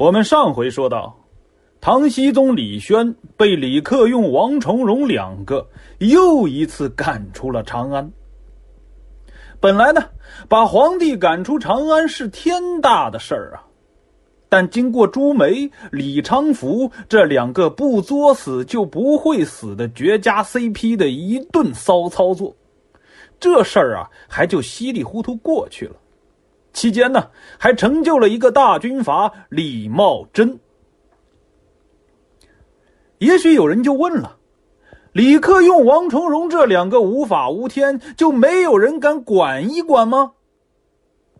我们上回说到，唐僖宗李轩被李克用、王重荣两个又一次赶出了长安。本来呢，把皇帝赶出长安是天大的事儿啊，但经过朱梅、李昌福这两个不作死就不会死的绝佳 CP 的一顿骚操作，这事儿啊，还就稀里糊涂过去了。期间呢，还成就了一个大军阀李茂贞。也许有人就问了：李克用、王重荣这两个无法无天，就没有人敢管一管吗？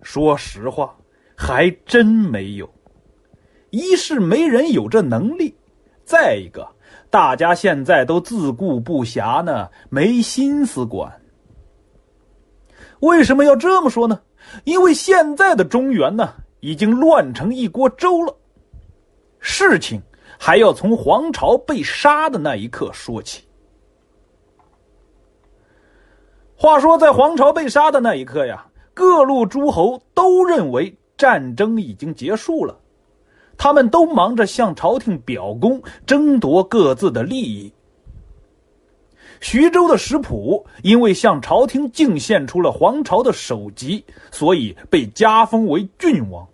说实话，还真没有。一是没人有这能力，再一个，大家现在都自顾不暇呢，没心思管。为什么要这么说呢？因为现在的中原呢，已经乱成一锅粥了。事情还要从黄巢被杀的那一刻说起。话说，在黄巢被杀的那一刻呀，各路诸侯都认为战争已经结束了，他们都忙着向朝廷表功，争夺各自的利益。徐州的石普因为向朝廷进献出了皇朝的首级，所以被加封为郡王。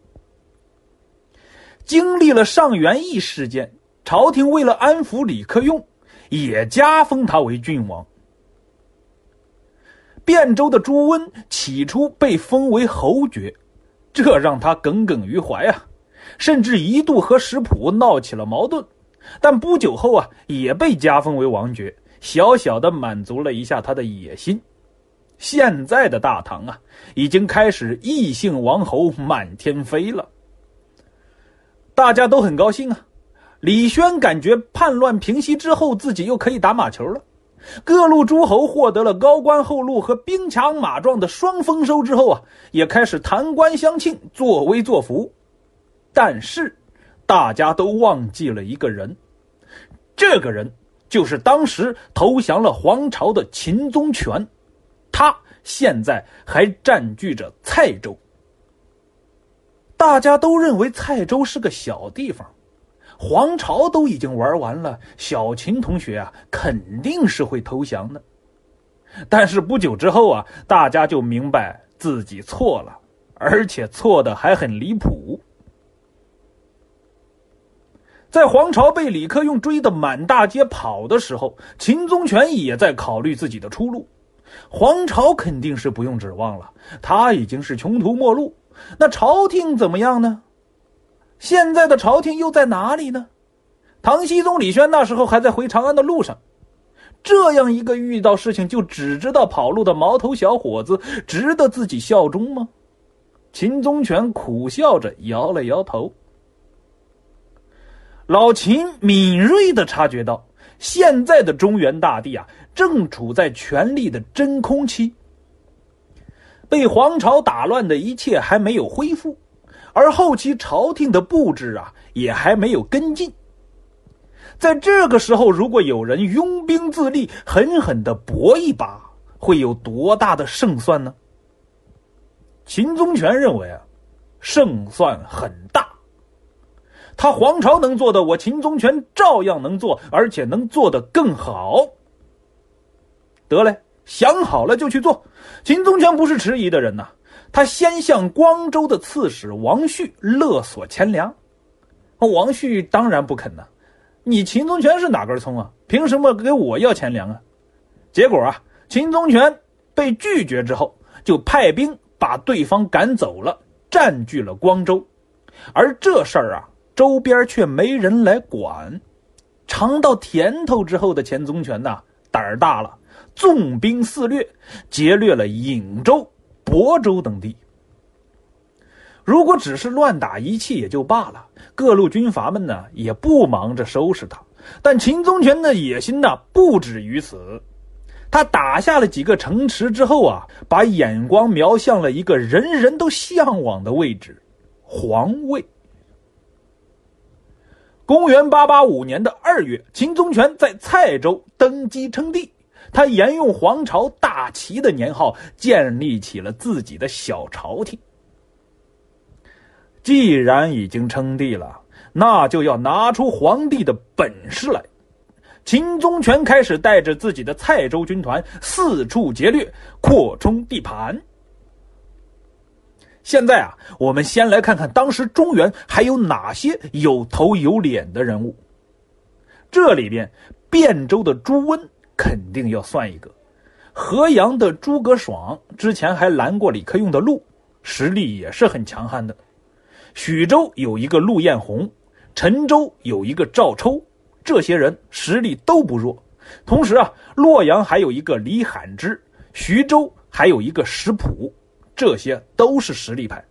经历了上元义事件，朝廷为了安抚李克用，也加封他为郡王。汴州的朱温起初被封为侯爵，这让他耿耿于怀啊，甚至一度和石普闹起了矛盾，但不久后啊，也被加封为王爵。小小的满足了一下他的野心，现在的大唐啊，已经开始异姓王侯满天飞了。大家都很高兴啊。李轩感觉叛乱平息之后，自己又可以打马球了。各路诸侯获得了高官厚禄和兵强马壮的双丰收之后啊，也开始弹冠相庆，作威作福。但是，大家都忘记了一个人，这个人。就是当时投降了黄巢的秦宗权，他现在还占据着蔡州。大家都认为蔡州是个小地方，黄巢都已经玩完了，小秦同学啊肯定是会投降的。但是不久之后啊，大家就明白自己错了，而且错的还很离谱。在黄巢被李克用追得满大街跑的时候，秦宗权也在考虑自己的出路。黄巢肯定是不用指望了，他已经是穷途末路。那朝廷怎么样呢？现在的朝廷又在哪里呢？唐僖宗李轩那时候还在回长安的路上。这样一个遇到事情就只知道跑路的毛头小伙子，值得自己效忠吗？秦宗权苦笑着摇了摇头。老秦敏锐的察觉到，现在的中原大地啊，正处在权力的真空期。被皇朝打乱的一切还没有恢复，而后期朝廷的布置啊，也还没有跟进。在这个时候，如果有人拥兵自立，狠狠的搏一把，会有多大的胜算呢？秦宗权认为啊，胜算很大。他黄巢能做的，我秦宗权照样能做，而且能做得更好。得嘞，想好了就去做。秦宗权不是迟疑的人呐，他先向光州的刺史王旭勒索钱粮。王旭当然不肯呐，你秦宗权是哪根葱啊？凭什么给我要钱粮啊？结果啊，秦宗权被拒绝之后，就派兵把对方赶走了，占据了光州。而这事儿啊。周边却没人来管，尝到甜头之后的钱宗权呐，胆儿大了，纵兵肆掠，劫掠了颍州、亳州等地。如果只是乱打一气也就罢了，各路军阀们呢也不忙着收拾他。但秦宗权的野心呢不止于此，他打下了几个城池之后啊，把眼光瞄向了一个人人都向往的位置——皇位。公元八八五年的二月，秦宗权在蔡州登基称帝。他沿用皇朝大齐的年号，建立起了自己的小朝廷。既然已经称帝了，那就要拿出皇帝的本事来。秦宗权开始带着自己的蔡州军团四处劫掠，扩充地盘。现在啊，我们先来看看当时中原还有哪些有头有脸的人物。这里边，汴州的朱温肯定要算一个，河阳的诸葛爽之前还拦过李克用的路，实力也是很强悍的。许州有一个陆彦宏，陈州有一个赵抽。这些人实力都不弱，同时啊，洛阳还有一个李罕之，徐州还有一个石普，这些都是实力派。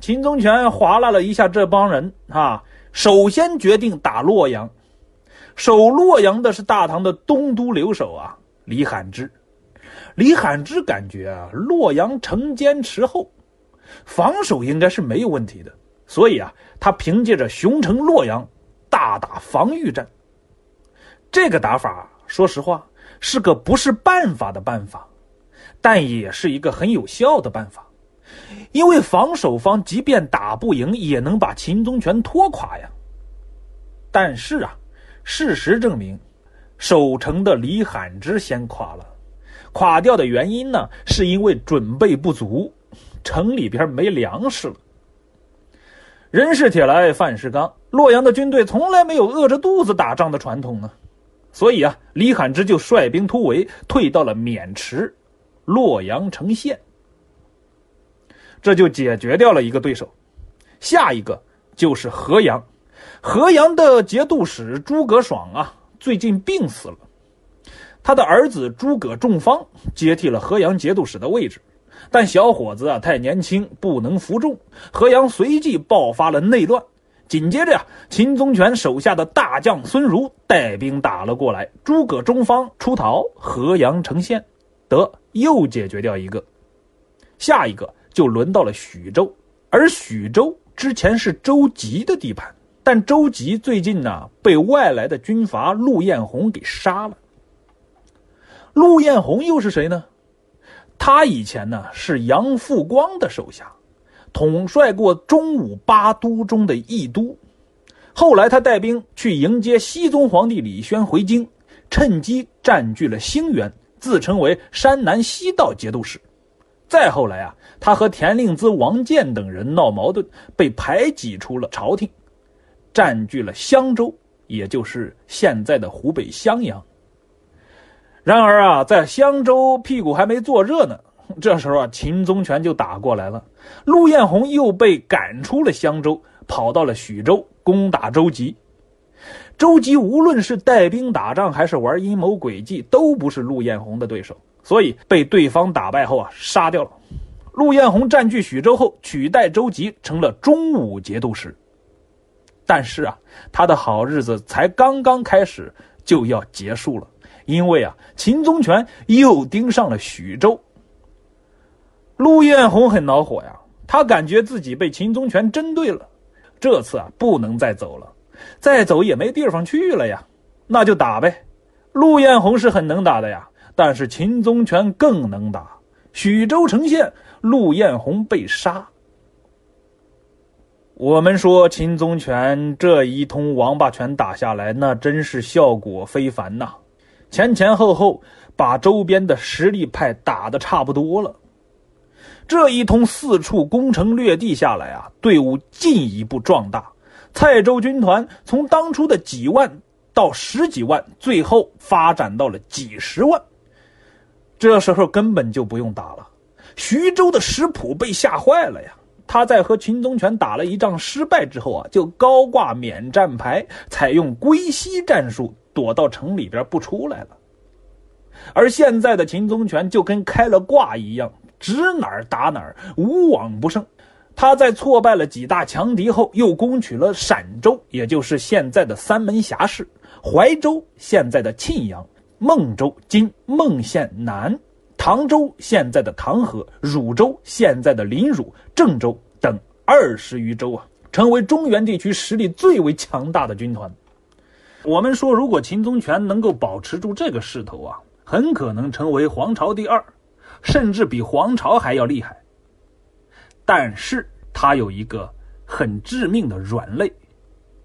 秦宗权划拉了一下这帮人啊，首先决定打洛阳。守洛阳的是大唐的东都留守啊，李罕之。李罕之感觉啊，洛阳城坚池厚，防守应该是没有问题的，所以啊，他凭借着雄城洛阳。大打防御战，这个打法，说实话是个不是办法的办法，但也是一个很有效的办法。因为防守方即便打不赢，也能把秦宗权拖垮呀。但是啊，事实证明，守城的李罕之先垮了。垮掉的原因呢，是因为准备不足，城里边没粮食了。人是铁来，饭是钢。洛阳的军队从来没有饿着肚子打仗的传统呢，所以啊，李罕之就率兵突围，退到了渑池，洛阳城县。这就解决掉了一个对手。下一个就是河阳，河阳的节度使诸葛爽啊，最近病死了，他的儿子诸葛仲方接替了河阳节度使的位置。但小伙子啊太年轻，不能服众。河阳随即爆发了内乱。紧接着呀，秦宗权手下的大将孙儒带兵打了过来，诸葛中方出逃，河阳城陷，得又解决掉一个。下一个就轮到了许州，而许州之前是周吉的地盘，但周吉最近呢被外来的军阀陆彦宏给杀了。陆彦宏又是谁呢？他以前呢是杨复光的手下，统帅过中武八都中的义都。后来他带兵去迎接西宗皇帝李轩回京，趁机占据了兴元，自称为山南西道节度使。再后来啊，他和田令孜、王建等人闹矛盾，被排挤出了朝廷，占据了襄州，也就是现在的湖北襄阳。然而啊，在襄州屁股还没坐热呢，这时候啊，秦宗权就打过来了。陆彦宏又被赶出了襄州，跑到了许州攻打周吉。周吉无论是带兵打仗，还是玩阴谋诡计，都不是陆彦宏的对手，所以被对方打败后啊，杀掉了。陆彦宏占据许州后，取代周吉成了中武节度使。但是啊，他的好日子才刚刚开始，就要结束了。因为啊，秦宗权又盯上了许州。陆彦宏很恼火呀，他感觉自己被秦宗权针对了，这次啊不能再走了，再走也没地方去了呀，那就打呗。陆彦宏是很能打的呀，但是秦宗权更能打。许州城陷，陆彦宏被杀。我们说秦宗权这一通王八拳打下来，那真是效果非凡呐。前前后后把周边的实力派打得差不多了，这一通四处攻城略地下来啊，队伍进一步壮大。蔡州军团从当初的几万到十几万，最后发展到了几十万。这时候根本就不用打了。徐州的石普被吓坏了呀！他在和秦宗权打了一仗失败之后啊，就高挂免战牌，采用归西战术。躲到城里边不出来了，而现在的秦宗权就跟开了挂一样，指哪儿打哪儿，无往不胜。他在挫败了几大强敌后，又攻取了陕州，也就是现在的三门峡市；怀州现在的沁阳；孟州今孟县南；唐州现在的唐河；汝州现在的临汝；郑州等二十余州啊，成为中原地区实力最为强大的军团。我们说，如果秦宗权能够保持住这个势头啊，很可能成为皇朝第二，甚至比皇朝还要厉害。但是他有一个很致命的软肋，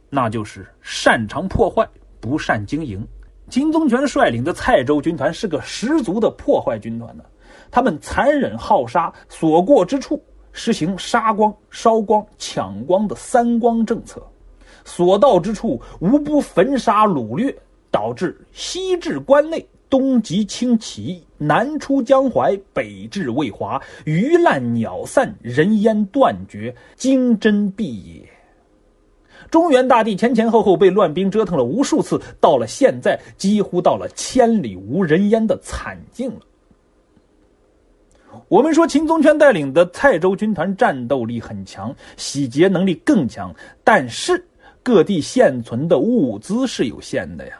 那就是擅长破坏，不善经营。金宗权率领的蔡州军团是个十足的破坏军团呢，他们残忍好杀，所过之处实行杀光、烧光、抢光的三光政策，所到之处无不焚杀掳掠，导致西至关内。东极清奇，南出江淮，北至渭华，鱼烂鸟散，人烟断绝，经真必也。中原大地前前后后被乱兵折腾了无数次，到了现在，几乎到了千里无人烟的惨境了。我们说秦宗权带领的蔡州军团战斗力很强，洗劫能力更强，但是各地现存的物资是有限的呀。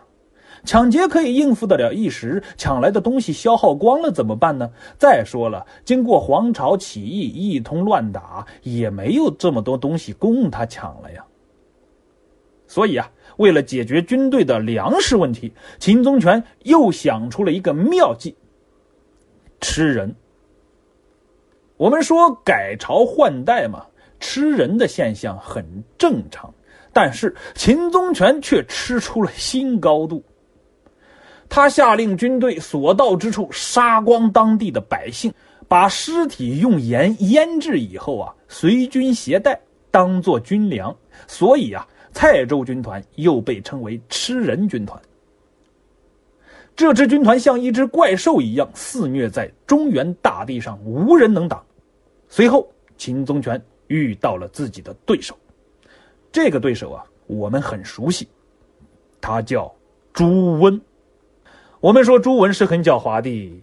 抢劫可以应付得了一时，抢来的东西消耗光了怎么办呢？再说了，经过黄巢起义一通乱打，也没有这么多东西供他抢了呀。所以啊，为了解决军队的粮食问题，秦宗权又想出了一个妙计：吃人。我们说改朝换代嘛，吃人的现象很正常，但是秦宗权却吃出了新高度。他下令军队所到之处杀光当地的百姓，把尸体用盐腌制以后啊，随军携带当做军粮。所以啊，蔡州军团又被称为吃人军团。这支军团像一只怪兽一样肆虐在中原大地上，无人能挡。随后，秦宗权遇到了自己的对手，这个对手啊，我们很熟悉，他叫朱温。我们说朱文是很狡猾的，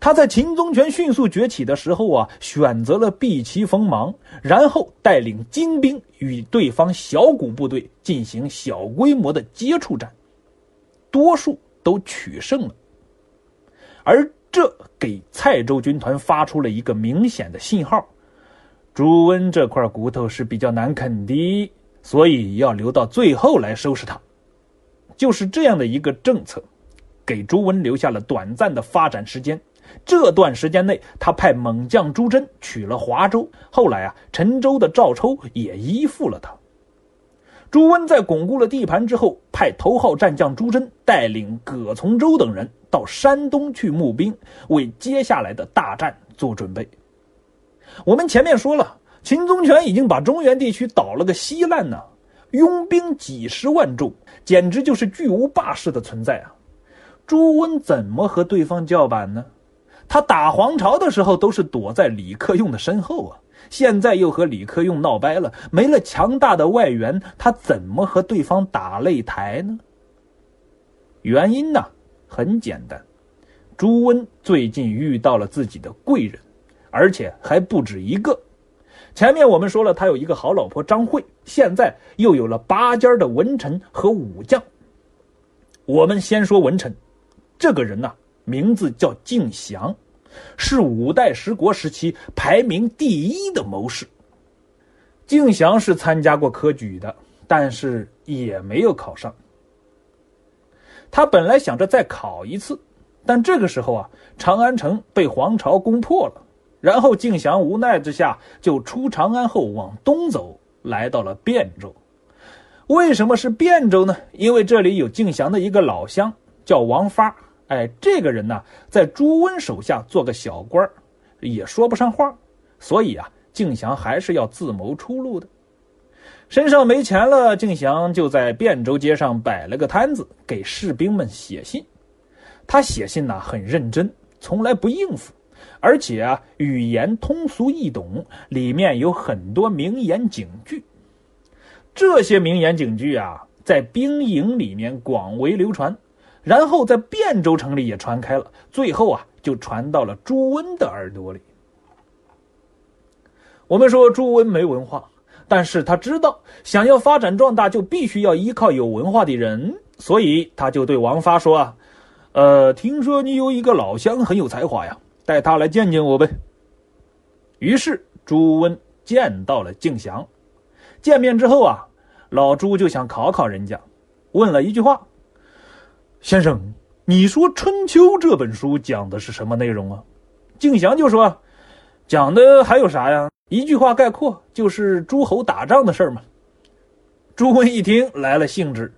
他在秦宗权迅速崛起的时候啊，选择了避其锋芒，然后带领精兵与对方小股部队进行小规模的接触战，多数都取胜了。而这给蔡州军团发出了一个明显的信号：朱温这块骨头是比较难啃的，所以要留到最后来收拾他。就是这样的一个政策。给朱温留下了短暂的发展时间。这段时间内，他派猛将朱桢取了华州。后来啊，陈州的赵抽也依附了他。朱温在巩固了地盘之后，派头号战将朱桢带领葛从周等人到山东去募兵，为接下来的大战做准备。我们前面说了，秦宗权已经把中原地区捣了个稀烂呢，拥兵几十万众，简直就是巨无霸式的存在啊！朱温怎么和对方叫板呢？他打黄巢的时候都是躲在李克用的身后啊，现在又和李克用闹掰了，没了强大的外援，他怎么和对方打擂台呢？原因呢，很简单，朱温最近遇到了自己的贵人，而且还不止一个。前面我们说了，他有一个好老婆张惠，现在又有了拔尖的文臣和武将。我们先说文臣。这个人呢，名字叫敬翔，是五代十国时期排名第一的谋士。敬翔是参加过科举的，但是也没有考上。他本来想着再考一次，但这个时候啊，长安城被黄巢攻破了。然后敬翔无奈之下，就出长安后往东走，来到了汴州。为什么是汴州呢？因为这里有敬翔的一个老乡，叫王发。哎，这个人呢，在朱温手下做个小官也说不上话，所以啊，敬翔还是要自谋出路的。身上没钱了，敬翔就在汴州街上摆了个摊子，给士兵们写信。他写信呢很认真，从来不应付，而且啊，语言通俗易懂，里面有很多名言警句。这些名言警句啊，在兵营里面广为流传。然后在汴州城里也传开了，最后啊，就传到了朱温的耳朵里。我们说朱温没文化，但是他知道想要发展壮大，就必须要依靠有文化的人，所以他就对王发说啊：“呃，听说你有一个老乡很有才华呀，带他来见见我呗。”于是朱温见到了敬翔。见面之后啊，老朱就想考考人家，问了一句话。先生，你说《春秋》这本书讲的是什么内容啊？敬翔就说：“讲的还有啥呀？一句话概括，就是诸侯打仗的事儿嘛。朱温一听来了兴致，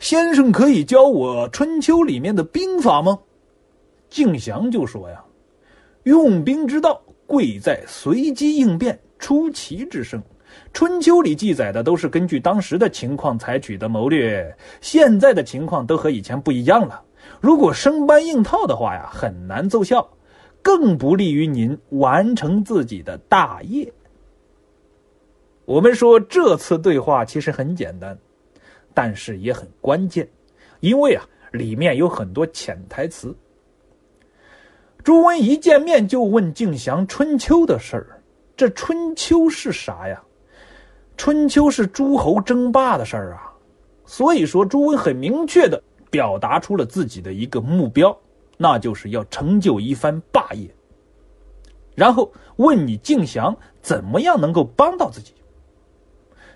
先生可以教我春秋里面的兵法吗？敬翔就说呀：“用兵之道，贵在随机应变，出奇制胜。春秋里记载的都是根据当时的情况采取的谋略，现在的情况都和以前不一样了。如果生搬硬套的话呀，很难奏效。”更不利于您完成自己的大业。我们说这次对话其实很简单，但是也很关键，因为啊，里面有很多潜台词。朱温一见面就问敬翔春秋的事儿，这春秋是啥呀？春秋是诸侯争霸的事儿啊，所以说朱温很明确的表达出了自己的一个目标。那就是要成就一番霸业，然后问你敬翔怎么样能够帮到自己。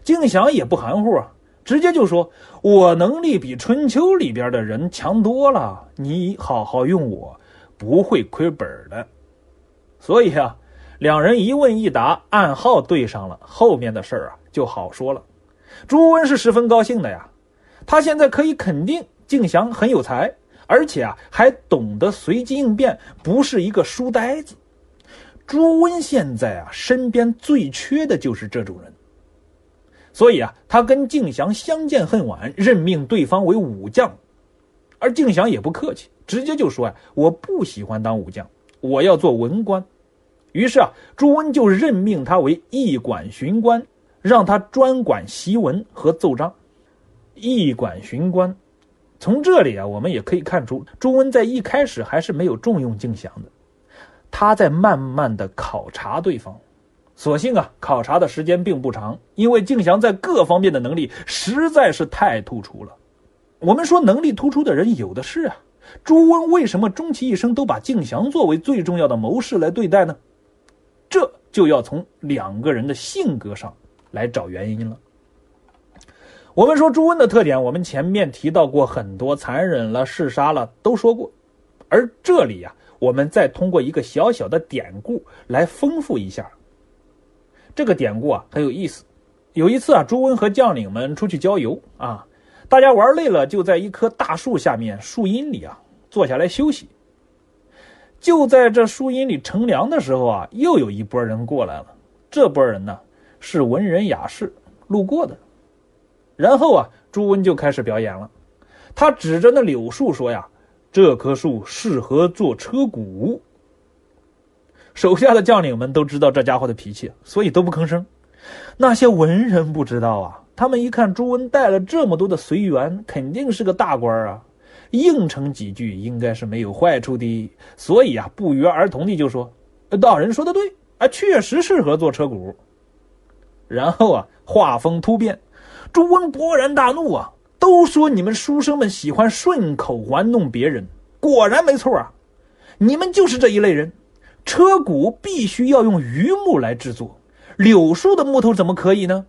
敬翔也不含糊啊，直接就说：“我能力比春秋里边的人强多了，你好好用我，不会亏本的。”所以啊，两人一问一答，暗号对上了，后面的事儿啊就好说了。朱温是十分高兴的呀，他现在可以肯定敬翔很有才。而且啊，还懂得随机应变，不是一个书呆子。朱温现在啊，身边最缺的就是这种人。所以啊，他跟敬翔相见恨晚，任命对方为武将。而敬翔也不客气，直接就说呀：“我不喜欢当武将，我要做文官。”于是啊，朱温就任命他为驿馆巡官，让他专管檄文和奏章。驿馆巡官。从这里啊，我们也可以看出，朱温在一开始还是没有重用敬翔的，他在慢慢的考察对方。所幸啊，考察的时间并不长，因为敬翔在各方面的能力实在是太突出了。我们说能力突出的人有的是啊，朱温为什么终其一生都把敬翔作为最重要的谋士来对待呢？这就要从两个人的性格上来找原因了。我们说朱温的特点，我们前面提到过很多，残忍了、嗜杀了，都说过。而这里呀，我们再通过一个小小的典故来丰富一下。这个典故啊很有意思。有一次啊，朱温和将领们出去郊游啊，大家玩累了，就在一棵大树下面树荫里啊坐下来休息。就在这树荫里乘凉的时候啊，又有一波人过来了。这波人呢是文人雅士路过的。然后啊，朱温就开始表演了。他指着那柳树说：“呀，这棵树适合做车毂。”手下的将领们都知道这家伙的脾气，所以都不吭声。那些文人不知道啊，他们一看朱温带了这么多的随员，肯定是个大官啊，应承几句应该是没有坏处的，所以啊，不约而同的就说：“大人说的对啊，确实适合做车毂。”然后啊，画风突变。朱温勃然大怒啊！都说你们书生们喜欢顺口玩弄别人，果然没错啊！你们就是这一类人。车毂必须要用榆木来制作，柳树的木头怎么可以呢？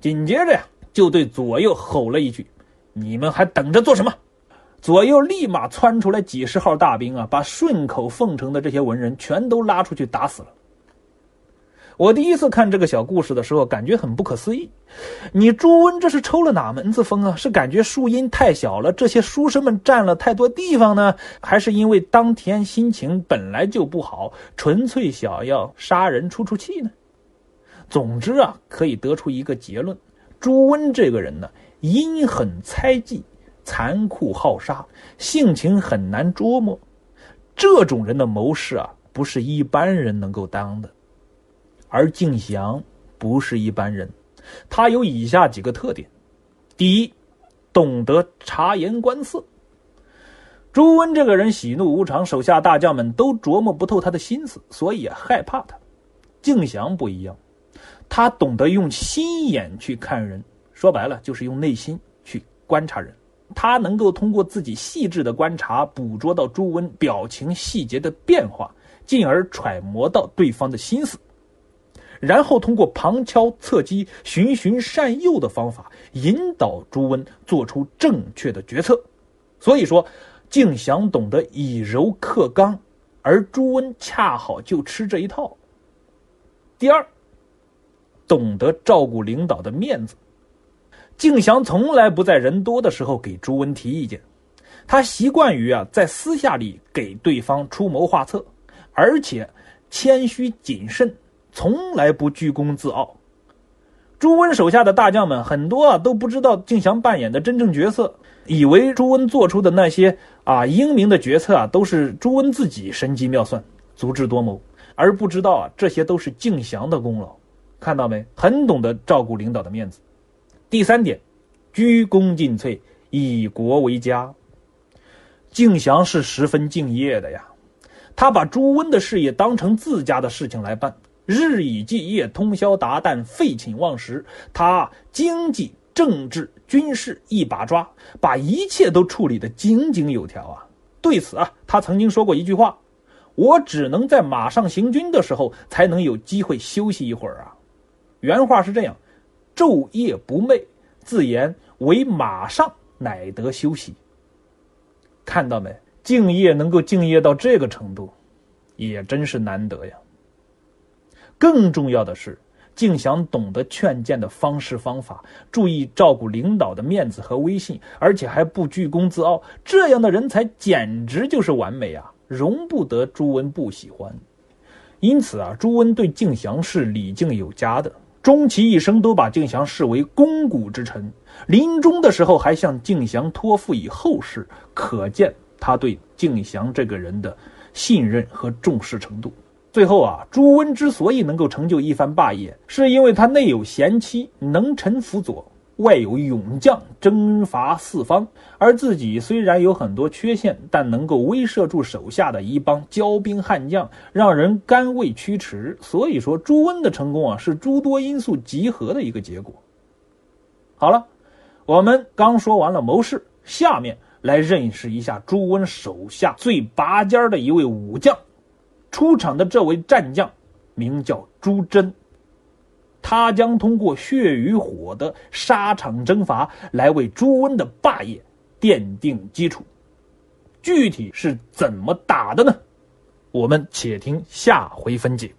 紧接着呀，就对左右吼了一句：“你们还等着做什么？”左右立马窜出来几十号大兵啊，把顺口奉承的这些文人全都拉出去打死了。我第一次看这个小故事的时候，感觉很不可思议。你朱温这是抽了哪门子风啊？是感觉树荫太小了，这些书生们占了太多地方呢，还是因为当天心情本来就不好，纯粹想要杀人出出气呢？总之啊，可以得出一个结论：朱温这个人呢，阴狠猜忌、残酷好杀，性情很难捉摸。这种人的谋士啊，不是一般人能够当的。而敬翔不是一般人，他有以下几个特点：第一，懂得察言观色。朱温这个人喜怒无常，手下大将们都琢磨不透他的心思，所以啊害怕他。敬翔不一样，他懂得用心眼去看人，说白了就是用内心去观察人。他能够通过自己细致的观察，捕捉到朱温表情细节的变化，进而揣摩到对方的心思。然后通过旁敲侧击、循循善诱的方法，引导朱温做出正确的决策。所以说，敬翔懂得以柔克刚，而朱温恰好就吃这一套。第二，懂得照顾领导的面子。敬翔从来不在人多的时候给朱温提意见，他习惯于啊在私下里给对方出谋划策，而且谦虚谨慎，从来不居功自傲。朱温手下的大将们很多啊都不知道敬翔扮演的真正角色，以为朱温做出的那些啊英明的决策啊都是朱温自己神机妙算、足智多谋，而不知道啊这些都是敬翔的功劳。看到没？很懂得照顾领导的面子。第三点，鞠躬尽瘁，以国为家。敬翔是十分敬业的呀，他把朱温的事业当成自家的事情来办，日以继夜，通宵达旦，废寝忘食。他经济、政治、军事一把抓，把一切都处理得井井有条啊。对此啊，他曾经说过一句话：“我只能在马上行军的时候，才能有机会休息一会儿啊。”原话是这样。昼夜不寐，自言为马上乃得休息。看到没？敬业能够敬业到这个程度，也真是难得呀。更重要的是，敬祥懂得劝谏的方式方法，注意照顾领导的面子和威信，而且还不居功自傲。这样的人才简直就是完美啊，容不得朱温不喜欢。因此啊，朱温对敬祥是礼敬有加的。终其一生都把敬祥视为肱骨之臣，临终的时候还向敬祥托付以后事，可见他对敬祥这个人的信任和重视程度。最后啊，朱温之所以能够成就一番霸业，是因为他内有贤妻，能臣辅佐。外有勇将征伐四方，而自己虽然有很多缺陷，但能够威慑住手下的一帮骄兵悍将，让人甘为驱驰。所以说，朱温的成功啊，是诸多因素集合的一个结果。好了，我们刚说完了谋士，下面来认识一下朱温手下最拔尖的一位武将。出场的这位战将，名叫朱桢。他将通过血与火的沙场征伐来为朱温的霸业奠定基础。具体是怎么打的呢？我们且听下回分解。